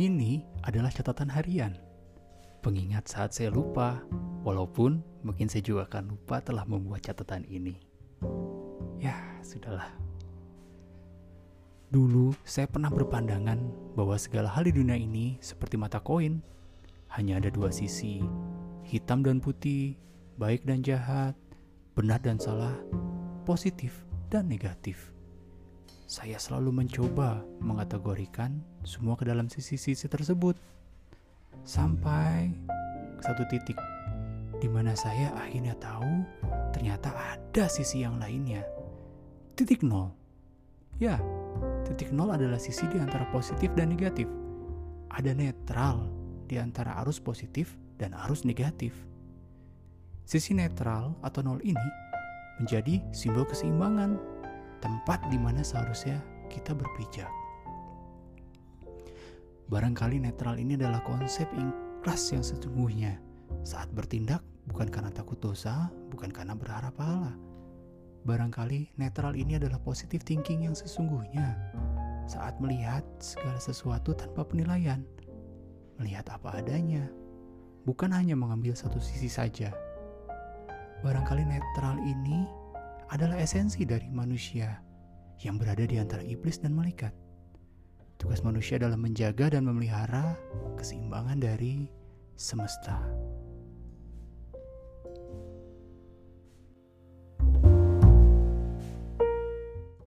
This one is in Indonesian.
Ini adalah catatan harian. Pengingat saat saya lupa, walaupun mungkin saya juga akan lupa telah membuat catatan ini. Ya, sudahlah. Dulu saya pernah berpandangan bahwa segala hal di dunia ini seperti mata koin. Hanya ada dua sisi, hitam dan putih, baik dan jahat, benar dan salah, positif dan negatif. Saya selalu mencoba mengategorikan semua ke dalam sisi-sisi tersebut. Sampai satu titik di mana saya akhirnya tahu ternyata ada sisi yang lainnya. Titik nol. Ya, titik nol adalah sisi di antara positif dan negatif. Ada netral di antara arus positif dan arus negatif. Sisi netral atau nol ini menjadi simbol keseimbangan, tempat di mana seharusnya kita berpijak. Barangkali netral ini adalah konsep ikhlas yang sesungguhnya saat bertindak bukan karena takut dosa, bukan karena berharap pahala. Barangkali netral ini adalah positive thinking yang sesungguhnya saat melihat segala sesuatu tanpa penilaian, melihat apa adanya, bukan hanya mengambil satu sisi saja, Barangkali netral ini adalah esensi dari manusia yang berada di antara iblis dan malaikat. Tugas manusia adalah menjaga dan memelihara keseimbangan dari semesta.